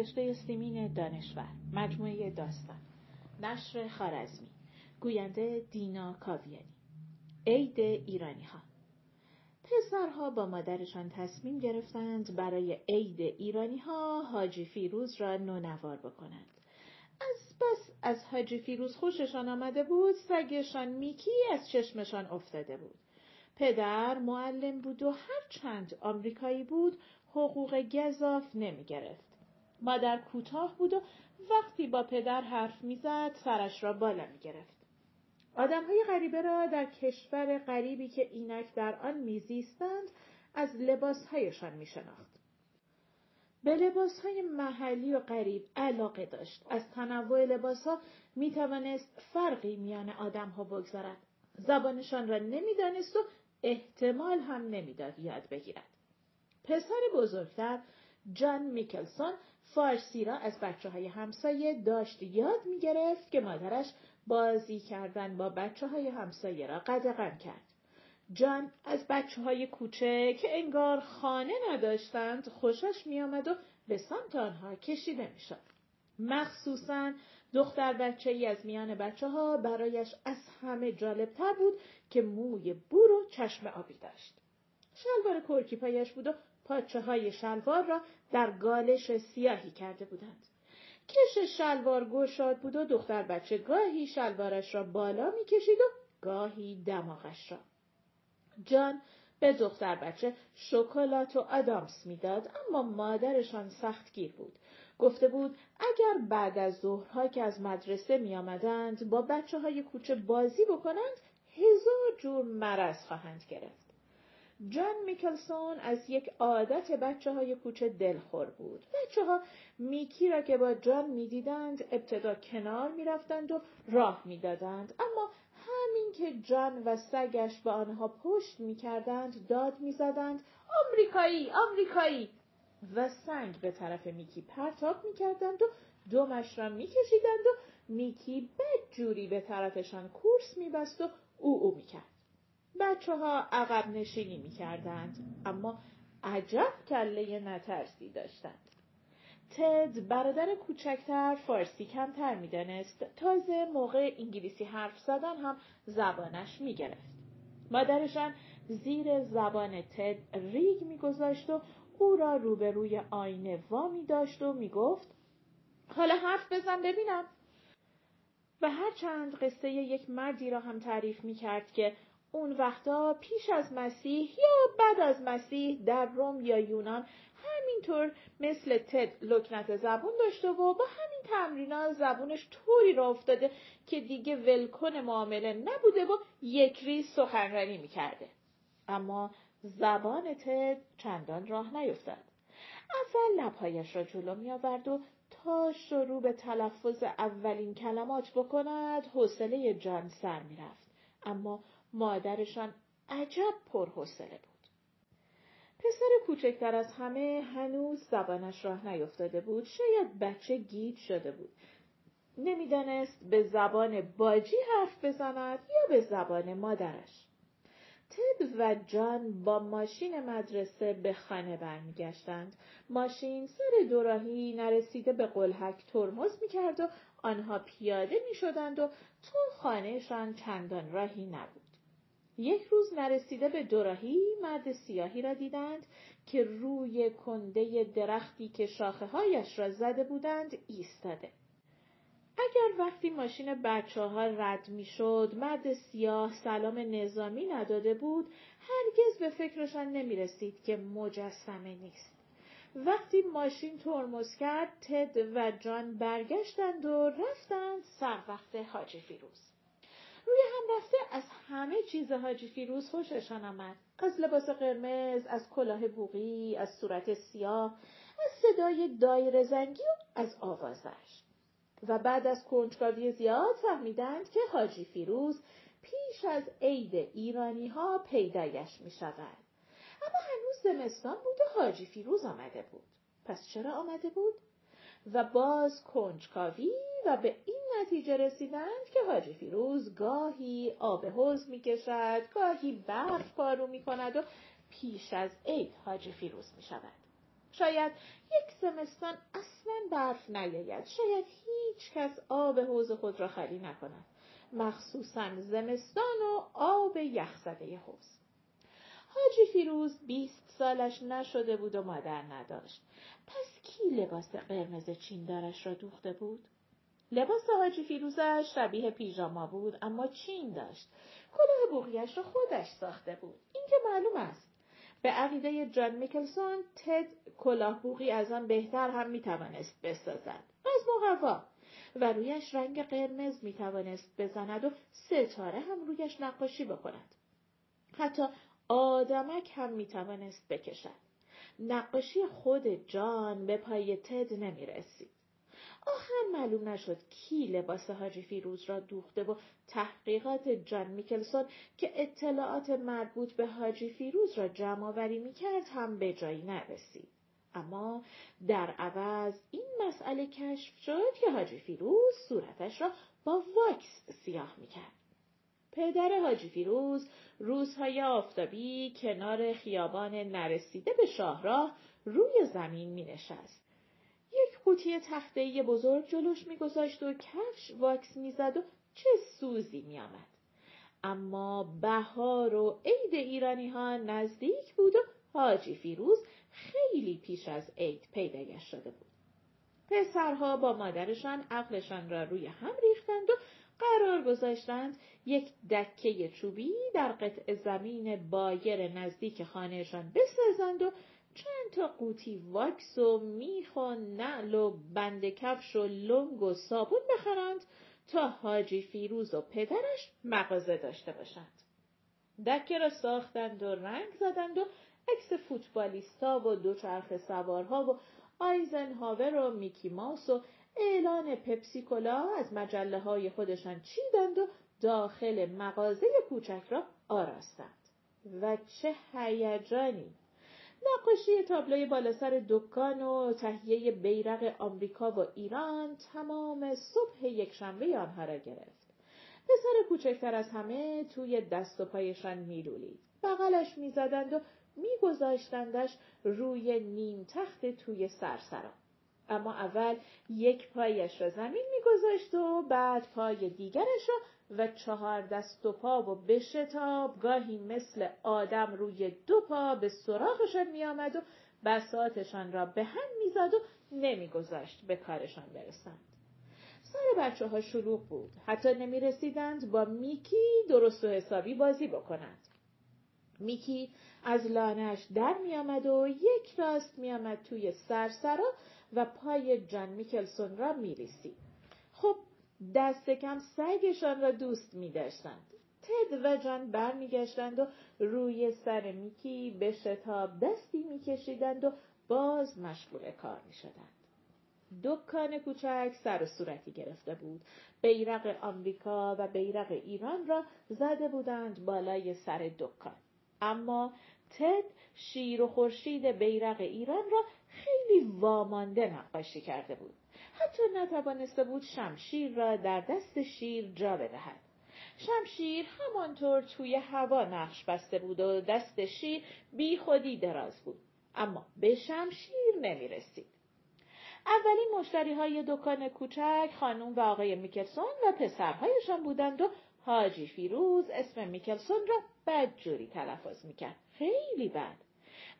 نوشته سیمین دانشور مجموعه داستان نشر خارزمی گوینده دینا کاویانی عید ایرانی ها پسرها با مادرشان تصمیم گرفتند برای عید ایرانی ها حاجی فیروز را نونوار بکنند. از بس از حاجی فیروز خوششان آمده بود سگشان میکی از چشمشان افتاده بود. پدر معلم بود و هر چند آمریکایی بود حقوق گذاف نمی گرفت. مادر کوتاه بود و وقتی با پدر حرف می‌زد سرش را بالا می گرفت. آدم های غریبه را در کشور غریبی که اینک در آن میزیستند از لباسهایشان می شناخت. به لباس های محلی و غریب علاقه داشت. از تنوع لباس ها می توانست فرقی میان آدم ها بگذارد. زبانشان را نمی‌دانست و احتمال هم نمی‌داد یاد بگیرد. پسر بزرگتر جان میکلسون فارسی را از بچه های همسایه داشت یاد می گرفت که مادرش بازی کردن با بچه های همسایه را قدغن کرد. جان از بچه های کوچه که انگار خانه نداشتند خوشش می آمد و به سمت آنها کشیده می شد. مخصوصا دختر بچه ای از میان بچه ها برایش از همه جالبتر بود که موی بور و چشم آبی داشت. شلوار کرکی پایش بود و پاچه های شلوار را در گالش سیاهی کرده بودند. کش شلوار گشاد بود و دختر بچه گاهی شلوارش را بالا می کشید و گاهی دماغش را. جان به دختر بچه شکلات و آدامس می‌داد اما مادرشان سختگیر بود. گفته بود اگر بعد از ظهرها که از مدرسه می آمدند با بچه های کوچه بازی بکنند هزار جور مرض خواهند گرفت. جان میکلسون از یک عادت بچه های کوچه دلخور بود. بچه ها میکی را که با جان می‌دیدند ابتدا کنار می‌رفتند و راه می‌دادند. اما همین که جان و سگش به آنها پشت می‌کردند داد می‌زدند آمریکایی آمریکایی! و سنگ به طرف میکی پرتاب می‌کردند و دمش را میکشیدند و میکی بدجوری به طرفشان کورس میبست و او او می‌کرد. بچه ها عقب نشینی می کردند. اما عجب کله نترسی داشتند. تد برادر کوچکتر فارسی کمتر می‌دانست تازه موقع انگلیسی حرف زدن هم زبانش می‌گرفت مادرشان زیر زبان تد ریگ میگذاشت و او را روبروی آینه وامی داشت و می‌گفت حالا حرف بزن ببینم و هر چند قصه یک مردی را هم تعریف می کرد که اون وقتا پیش از مسیح یا بعد از مسیح در روم یا یونان همینطور مثل تد لکنت زبون داشته و با همین تمرینات زبونش طوری را افتاده که دیگه ولکن معامله نبوده و یک ریز سخنرانی می‌کرده. اما زبان تد چندان راه نیفتاد. اول لبهایش را جلو می آورد و تا شروع به تلفظ اولین کلمات بکند حوصله جان سر می رفت. اما مادرشان عجب پرحوصله بود. پسر کوچکتر از همه هنوز زبانش راه نیفتاده بود. شاید بچه گیج شده بود. نمی‌دانست به زبان باجی حرف بزند یا به زبان مادرش. تد و جان با ماشین مدرسه به خانه برمیگشتند. ماشین سر دوراهی نرسیده به قلحک ترمز می‌کرد و آنها پیاده می‌شدند و تو خانهشان چندان راهی نبود. یک روز نرسیده به دوراهی مرد سیاهی را دیدند که روی کنده درختی که شاخه هایش را زده بودند ایستاده. اگر وقتی ماشین بچه ها رد می شد مرد سیاه سلام نظامی نداده بود هرگز به فکرشان نمی رسید که مجسمه نیست. وقتی ماشین ترمز کرد تد و جان برگشتند و رفتند سر وقت حاجی فیروز. روی هم رفته از همه چیز حاجی فیروز خوششان آمد. از لباس قرمز، از کلاه بوغی، از صورت سیاه، از صدای دایر زنگی و از آوازش. و بعد از کنجکاوی زیاد فهمیدند که حاجی فیروز پیش از عید ایرانی ها پیدایش می شود. اما هنوز زمستان بود و حاجی فیروز آمده بود. پس چرا آمده بود؟ و باز کنجکاوی و به این نتیجه رسیدند که حاجی فیروز گاهی آب حوز می کشد، گاهی برف پارو می کند و پیش از عید حاجی فیروز می شود. شاید یک زمستان اصلا برف نیاید شاید هیچ کس آب حوز خود را خالی نکند مخصوصا زمستان و آب یخزده حوز حاجی فیروز بیست سالش نشده بود و مادر نداشت. پس کی لباس قرمز چیندارش را دوخته بود؟ لباس حاجی فیروزش شبیه پیژاما بود اما چین داشت. کلاه بوغیش را خودش ساخته بود. این که معلوم است. به عقیده جان میکلسون تد کلاه بوغی از آن بهتر هم می‌توانست بسازد. از مقوا. و رویش رنگ قرمز می‌توانست بزند و ستاره هم رویش نقاشی بکند. حتی آدمک هم می‌توانست بکشد نقاشی خود جان به پای تد نمی رسید. آخر معلوم نشد کی لباس حاجی فیروز را دوخته و تحقیقات جان میکلسون که اطلاعات مربوط به حاجی فیروز را جمع آوری می‌کرد هم به جایی نرسید. اما در عوض این مسئله کشف شد که حاجی فیروز صورتش را با واکس سیاه می‌کرد. پدر حاجی فیروز روزهای آفتابی کنار خیابان نرسیده به شاهراه روی زمین می نشست. یک قوطی تخته بزرگ جلوش میگذاشت و کفش واکس می‌زد و چه سوزی میآمد اما بهار و عید ایرانی ها نزدیک بود و حاجی فیروز خیلی پیش از عید پیدایش شده بود پسرها با مادرشان عقلشان را روی هم ریختند و قرار گذاشتند یک دکه چوبی در قطع زمین بایر نزدیک خانهشان بسازند و چند تا قوطی واکس و میخ و نعل و بند کفش و لنگ و صابون بخرند تا حاجی فیروز و پدرش مغازه داشته باشند. دکه را ساختند و رنگ زدند و عکس فوتبالیستا و دوچرخه سوارها و آیزنهاور و میکی ماوس و اعلان پپسیکولا از مجله های خودشان چیدند و داخل مغازه کوچک را آراستند. و چه هیجانی نقاشی تابلوی بالا سر دکان و تهیه بیرق آمریکا و ایران تمام صبح یکشنبه آنها را گرفت. پسر کوچکتر از همه توی دست و پایشان میلولید. بغلش می‌زدند و میگذاشتندش روی نیم تخت توی سرسرا. اما اول یک پایش را زمین میگذاشت و بعد پای دیگرش را و چهار دست و پا و به شتاب گاهی مثل آدم روی دو پا به سراغشان میآمد و بساتشان را به هم می‌زد و نمیگذاشت به کارشان برسند. سر بچه ها شلوغ بود. حتی نمی رسیدند با میکی درست و حسابی بازی بکنند. میکی از لانش در می آمد و یک راست می آمد توی سرسرا و پای جان میکلسون را می رسید. خب دست کم سگشان را دوست می داشتند. تد و جان برمیگشتند و روی سر میکی به شتاب دستی میکشیدند و باز مشغول کار می شدند. دکان کوچک سر و صورتی گرفته بود. بیرق آمریکا و بیرق ایران را زده بودند بالای سر دکان. اما تد شیر و خورشید بیرق ایران را خیلی وامانده نقاشی کرده بود. حتی نتوانسته بود شمشیر را در دست شیر جا بدهد. شمشیر همانطور توی هوا نقش بسته بود و دست شیر بی خودی دراز بود. اما به شمشیر نمی رسید. اولین مشتری های دکان کوچک خانم و آقای میکلسون و پسرهایشان بودند و حاجی فیروز اسم میکلسون را بدجوری تلفظ می‌کرد. خیلی بد.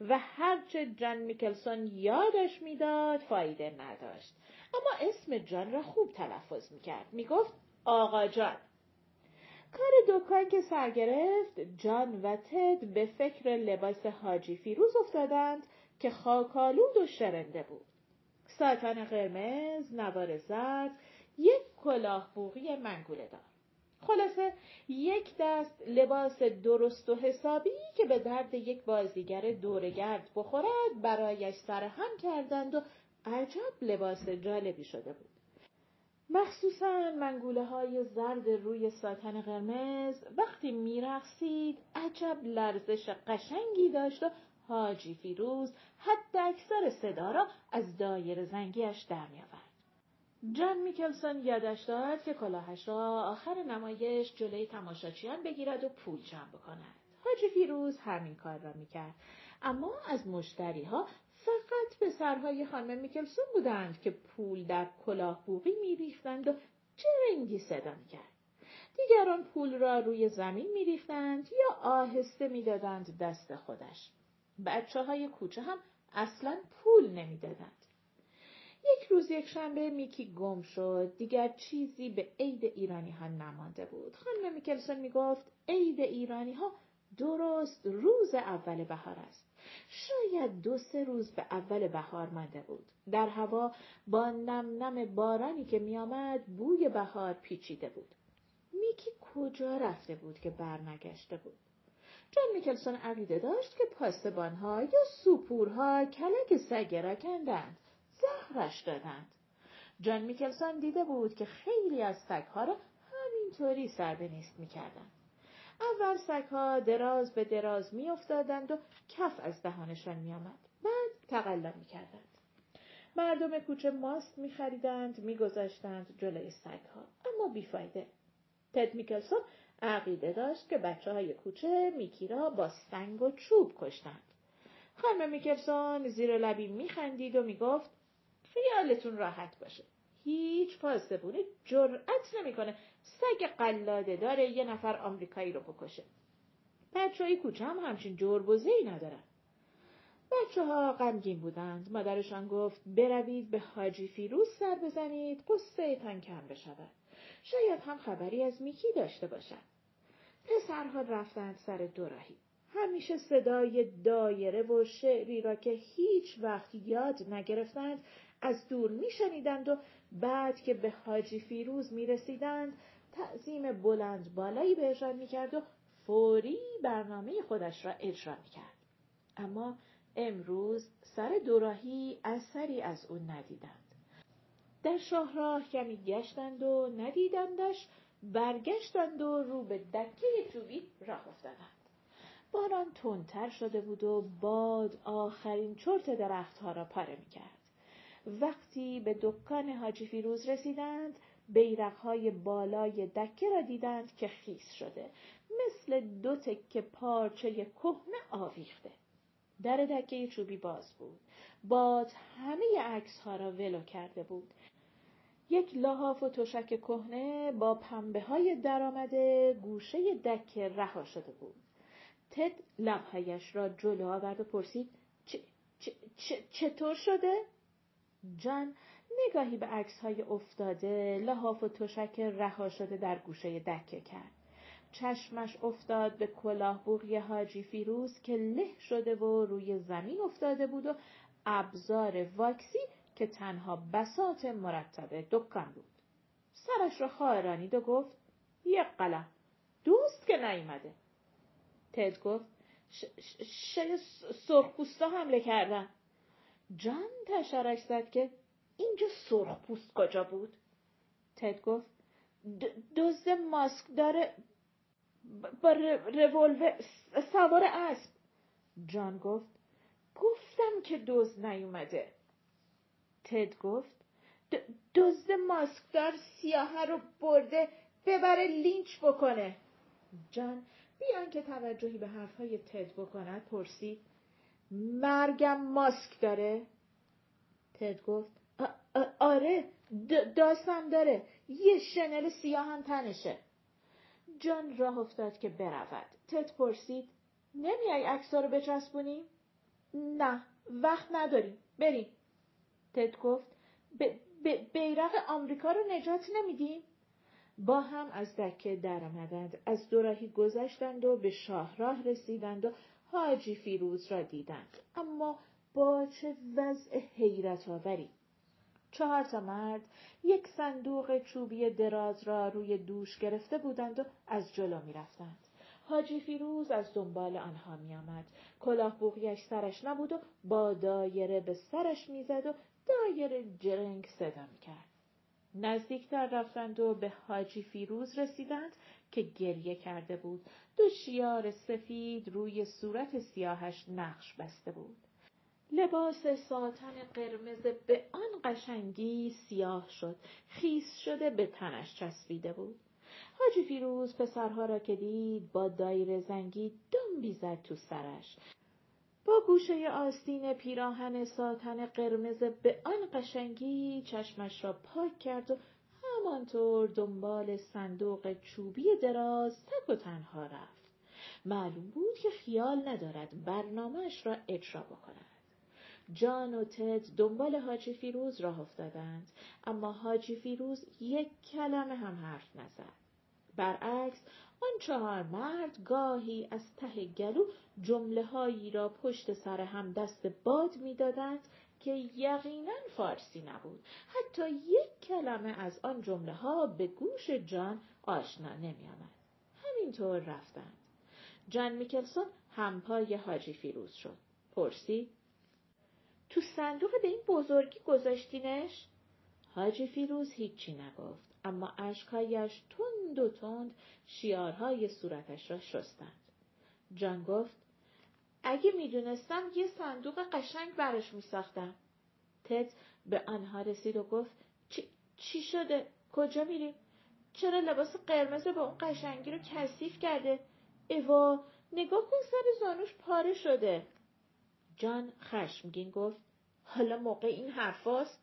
و هرچه جان میکلسون یادش می‌داد فایده نداشت. اما اسم جان را خوب تلفظ می‌کرد. می‌گفت آقا جان. کار دکان که سر گرفت جان و تد به فکر لباس حاجی فیروز افتادند که خاکالود و شرنده بود. ساتان قرمز، نوار زرد، یک کلاه بوغی منگوله دار. خلاصه یک دست لباس درست و حسابی که به درد یک بازیگر دورگرد بخورد برایش سرهم کردند و عجب لباس جالبی شده بود. مخصوصا منگوله های زرد روی ساتن قرمز وقتی میرقصید عجب لرزش قشنگی داشت و حاجی فیروز حد اکثر صدا را از دایر زنگیش در میآورد. جان میکلسون یادش داد که کلاهش را آخر نمایش جلوی تماشاچیان بگیرد و پول جمع بکند. حاجی فیروز همین کار را می‌کرد اما از مشتری ها فقط پسرهای خانم میکلسون بودند که پول در کلاه بوغی میریختند و جرنگی صدا می‌کرد. دیگران پول را روی زمین میریختند یا آهسته می‌دادند دست خودش. بچه های کوچه هم اصلا پول نمی‌دادند. یک روز یک شنبه میکی گم شد. دیگر چیزی به عید ایرانی ها نمانده بود. خانم میکلسون می‌گفت عید ایرانی ها درست روز اول بهار است. شاید دو سه روز به اول بهار مانده بود. در هوا با نم نم بارانی که میآمد بوی بهار پیچیده بود. میکی کجا رفته بود که برنگشته بود؟ جان میکلسون عقیده داشت که پاسبانها یا سوپورها کلک سگه را کندند. زهرش دادند. جان میکلسون دیده بود که خیلی از سگها را همینطوری سر به نیست می‌کردند. اول سگها دراز به دراز میافتادند و کف از دهانشان میآمد. بعد تقلا می‌کردند. مردم کوچه ماست میخریدند میگذاشتند جلوی سگها. اما بیفایده. تد میکلسون عقیده داشت که بچه های کوچه میکی را با سنگ و چوب کشتند. خانم میکلسون زیر لبی میخندید و می‌گفت خیالتون راحت باشه. هیچ پاسبونی جرأت نمی‌کنه سگ قلاده داره یه نفر آمریکایی رو بکشه. بچه های کوچه هم همچین جربوزه ای ندارن. بچه ها غمگین بودند. مادرشان گفت بروید به حاجی فیروز سر بزنید قصه تان کم بشود. شاید هم خبری از میکی داشته باشد پسرها رفتند سر دوراهی همیشه صدای دایره و شعری را که هیچ وقت یاد نگرفتند از دور میشنیدند و بعد که به حاجی فیروز می رسیدند تعظیم بلند بالایی بهشان می کرد و فوری برنامه خودش را اجرا می کرد. اما امروز سر دوراهی اثری از او ندیدند. در شاهراه کمی گشتند و ندیدندش برگشتند و رو به دکه چوبی راه افتادند. باران تندتر شده بود و باد آخرین چرت درختها را پاره می کرد. وقتی به دکان حاجی فیروز رسیدند بیرقهای بالای دکه را دیدند که خیس شده. مثل دو تکه پارچه کهنه آویخته. در دکه چوبی باز بود. باد همه عکس ها را ولو کرده بود. یک لحاف و تشک کهنه با پنبه های درآمده گوشه دکه رها شده بود. تد لبهایش را جلو آورد و پرسید چطور شده؟ جان نگاهی به عکس های افتاده لحاف و تشک رها شده در گوشه دکه کرد. چشمش افتاد به کلاه بوغی حاجی فیروز که له شده و روی زمین افتاده بود و ابزار واکسی که تنها بسات مرتب دکان بود. سرش را خواهرانید و گفت یک قلم دوست که نیمده. تد گفت شاید سرخپوستا حمله کردن. جان تشارش زد که اینجا سرخ پوست کجا بود؟ تد گفت دزد ماسک داره با رولور سوار اسب. جان گفت گفتم که دزد نیومده. تد گفت دزد ماسکدار سیاه رو برده ببره لینچ بکنه. جان بیان که توجهی به حرفهای تد بکند پرسید. مرگم ماسک داره؟ تد گفت آره داستم داره یه شنل سیاه هم تنشه جان راه افتاد که برود تد پرسید نمیای اکسا رو بچسبونیم؟ نه وقت نداریم بریم تد گفت بیرق آمریکا رو نجات نمیدیم؟ با هم از دکه در آمدند از دوراهی گذشتند و به شاهراه رسیدند و حاجی فیروز را دیدند اما با چه وضع حیرت آوری چهار تا مرد یک صندوق چوبی دراز را روی دوش گرفته بودند و از جلو می رفتند. حاجی فیروز از دنبال آنها می آمد. کلاه بوغیش سرش نبود و با دایره به سرش می‌زد و دایره جرنگ صدا می کرد. نزدیکتر رفتند و به حاجی فیروز رسیدند که گریه کرده بود. دو شیار سفید روی صورت سیاهش نقش بسته بود. لباس ساتن قرمز به آن قشنگی سیاه شد. خیس شده به تنش چسبیده بود. حاجی فیروز پسرها را که دید با دایره زنگی دنبی زد تو سرش. با گوشه آستین پیراهن ساتن قرمز به آن قشنگی چشمش را پاک کرد و همانطور دنبال صندوق چوبی دراز تک و تنها رفت. معلوم بود که خیال ندارد برنامهش را اجرا بکند. جان و تد دنبال حاجی فیروز راه افتادند اما حاجی فیروز یک کلمه هم حرف نزد. برعکس آن چهار مرد گاهی از ته گلو جمله هایی را پشت سر هم دست باد می‌دادند که یقینا فارسی نبود. حتی یک کلمه از آن جمله ها به گوش جان آشنا نمی آمد. همینطور رفتند. جان میکلسون همپای حاجی فیروز شد. پرسید تو صندوق به این بزرگی گذاشتینش؟ حاجی فیروز هیچی نگفت. اما اشکهایش تند و تند شیارهای صورتش را شستند. جان گفت اگه می‌دونستم یه صندوق قشنگ برش میساختم. تد به آنها رسید و گفت چی, چی شده؟ کجا میریم؟ چرا لباس قرمز به اون قشنگی رو کثیف کرده؟ ایوا نگاه کن سر زانوش پاره شده. جان خشمگین گفت حالا موقع این حرفاست؟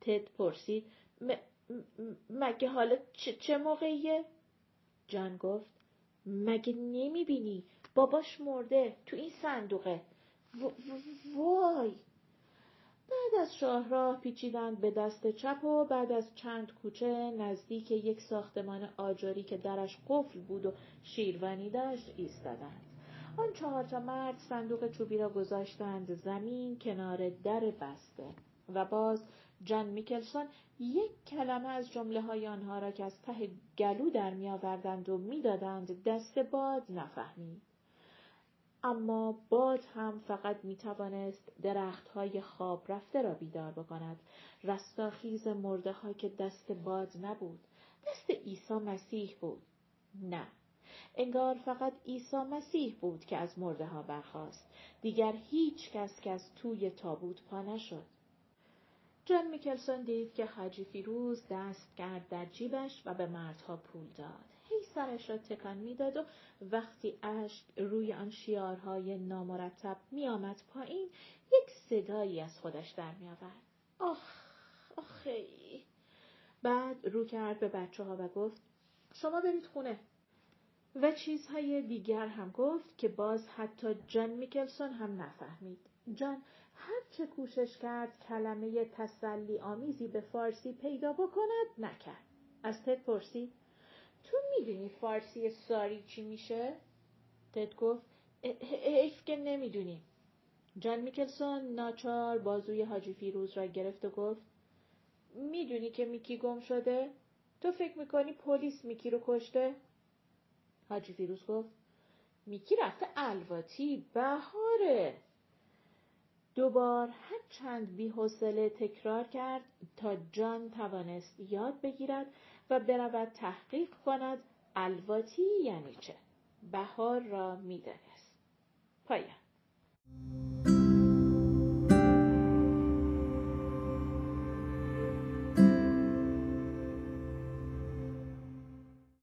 تد پرسید مگه حالا چه, چه موقعیه؟ جان گفت مگه نمی‌بینی؟ باباش مرده تو این صندوقه. وای! بعد از شاهراه پیچیدند به دست چپ و بعد از چند کوچه نزدیک یک ساختمان آجری که درش قفل بود و شیروانی داشت ایستادند. آن چهار تا مرد صندوق چوبی را گذاشتند زمین کنار در بسته و باز جان میکلسون یک کلمه از جمله های آنها را که از ته گلو در می آوردند و می‌دادند دست باد نفهمید. اما باد هم فقط می توانست درخت های خواب رفته را بیدار بکند. رستاخیز مرده ها که دست باد نبود. دست عیسی مسیح بود. نه. انگار فقط عیسی مسیح بود که از مرده ها برخاست. دیگر هیچ کس که از توی تابوت پا نشد. جان میکلسون دید که حاجی فیروز دست کرد در جیبش و به مردها پول داد. هی سرش را تکان می‌داد و وقتی اشک روی آن شیارهای نامرتب میآمد پایین یک صدایی از خودش در میآورد. آخ آخی بعد رو کرد به بچه ها و گفت شما برید خونه و چیزهای دیگر هم گفت که باز حتی جان میکلسون هم نفهمید. جان هر چه کوشش کرد کلمه تسلی آمیزی به فارسی پیدا بکند نکرد. از تد پرسید تو می‌دونی فارسی ساری چی میشه؟ تد گفت ایف که نمی‌دونیم. جان میکلسون ناچار بازوی حاجی فیروز را گرفت و گفت می‌دونی که میکی گم شده؟ تو فکر می‌کنی پلیس میکی رو کشته؟ حاجی فیروز گفت میکی رفته الواتی بهاره دوبار هر چند بی حوصله تکرار کرد تا جان توانست یاد بگیرد و برود تحقیق کند الواتی یعنی چه. بهار را می‌دانست. پایان.